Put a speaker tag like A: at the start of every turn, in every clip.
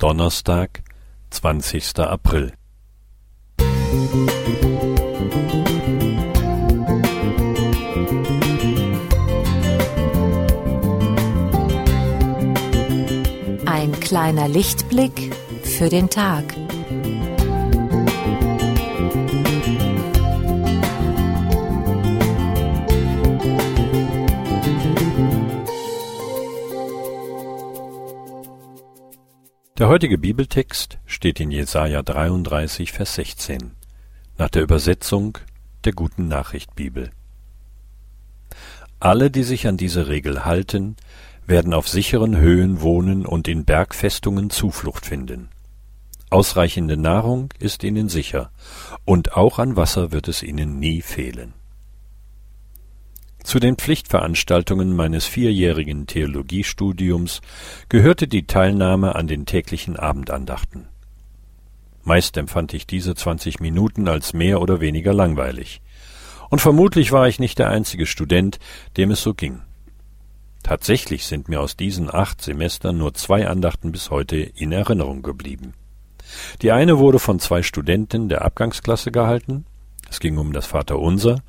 A: Donnerstag, zwanzigster April.
B: Ein kleiner Lichtblick für den Tag.
A: Der heutige Bibeltext steht in Jesaja 33, Vers 16, nach der Übersetzung der Guten Nachricht Bibel. Alle, die sich an diese Regel halten, werden auf sicheren Höhen wohnen und in Bergfestungen Zuflucht finden. Ausreichende Nahrung ist ihnen sicher, und auch an Wasser wird es ihnen nie fehlen. Zu den Pflichtveranstaltungen meines vierjährigen Theologiestudiums gehörte die Teilnahme an den täglichen Abendandachten. Meist empfand ich diese zwanzig Minuten als mehr oder weniger langweilig. Und vermutlich war ich nicht der einzige Student, dem es so ging. Tatsächlich sind mir aus diesen acht Semestern nur zwei Andachten bis heute in Erinnerung geblieben. Die eine wurde von zwei Studenten der Abgangsklasse gehalten, es ging um das Vaterunser,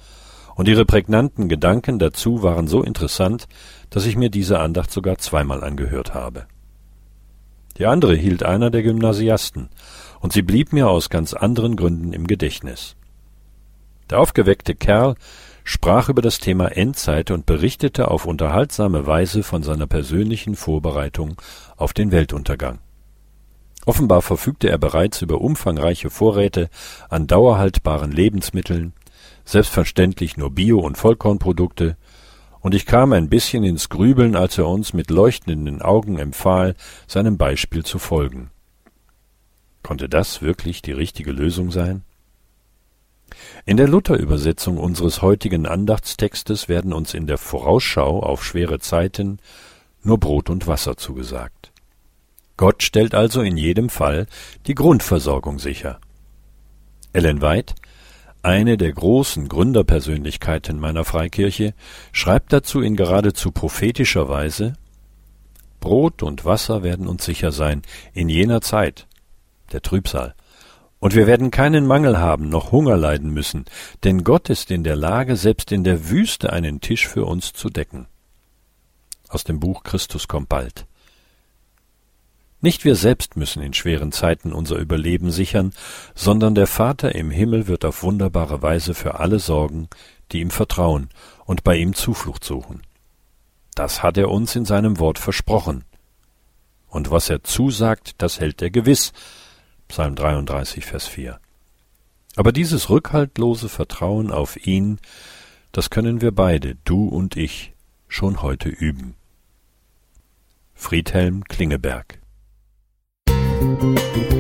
A: und ihre prägnanten Gedanken dazu waren so interessant, dass ich mir diese Andacht sogar zweimal angehört habe. Die andere hielt einer der Gymnasiasten, und sie blieb mir aus ganz anderen Gründen im Gedächtnis. Der aufgeweckte Kerl sprach über das Thema Endzeit und berichtete auf unterhaltsame Weise von seiner persönlichen Vorbereitung auf den Weltuntergang. Offenbar verfügte er bereits über umfangreiche Vorräte an dauerhaltbaren Lebensmitteln, selbstverständlich nur Bio- und Vollkornprodukte, und ich kam ein bisschen ins Grübeln, als er uns mit leuchtenden Augen empfahl, seinem Beispiel zu folgen. Konnte das wirklich die richtige Lösung sein? In der Luther-Übersetzung unseres heutigen Andachtstextes werden uns in der Vorausschau auf schwere Zeiten nur Brot und Wasser zugesagt. Gott stellt also in jedem Fall die Grundversorgung sicher. Ellen White eine der großen Gründerpersönlichkeiten meiner Freikirche schreibt dazu in geradezu prophetischer Weise Brot und Wasser werden uns sicher sein in jener Zeit, der Trübsal, und wir werden keinen Mangel haben noch Hunger leiden müssen, denn Gott ist in der Lage, selbst in der Wüste einen Tisch für uns zu decken. Aus dem Buch Christus kommt bald. Nicht wir selbst müssen in schweren Zeiten unser Überleben sichern, sondern der Vater im Himmel wird auf wunderbare Weise für alle sorgen, die ihm vertrauen und bei ihm Zuflucht suchen. Das hat er uns in seinem Wort versprochen. Und was er zusagt, das hält er gewiss. Psalm 33, Vers 4. Aber dieses rückhaltlose Vertrauen auf ihn, das können wir beide, du und ich, schon heute üben. Friedhelm Klingeberg Thank you.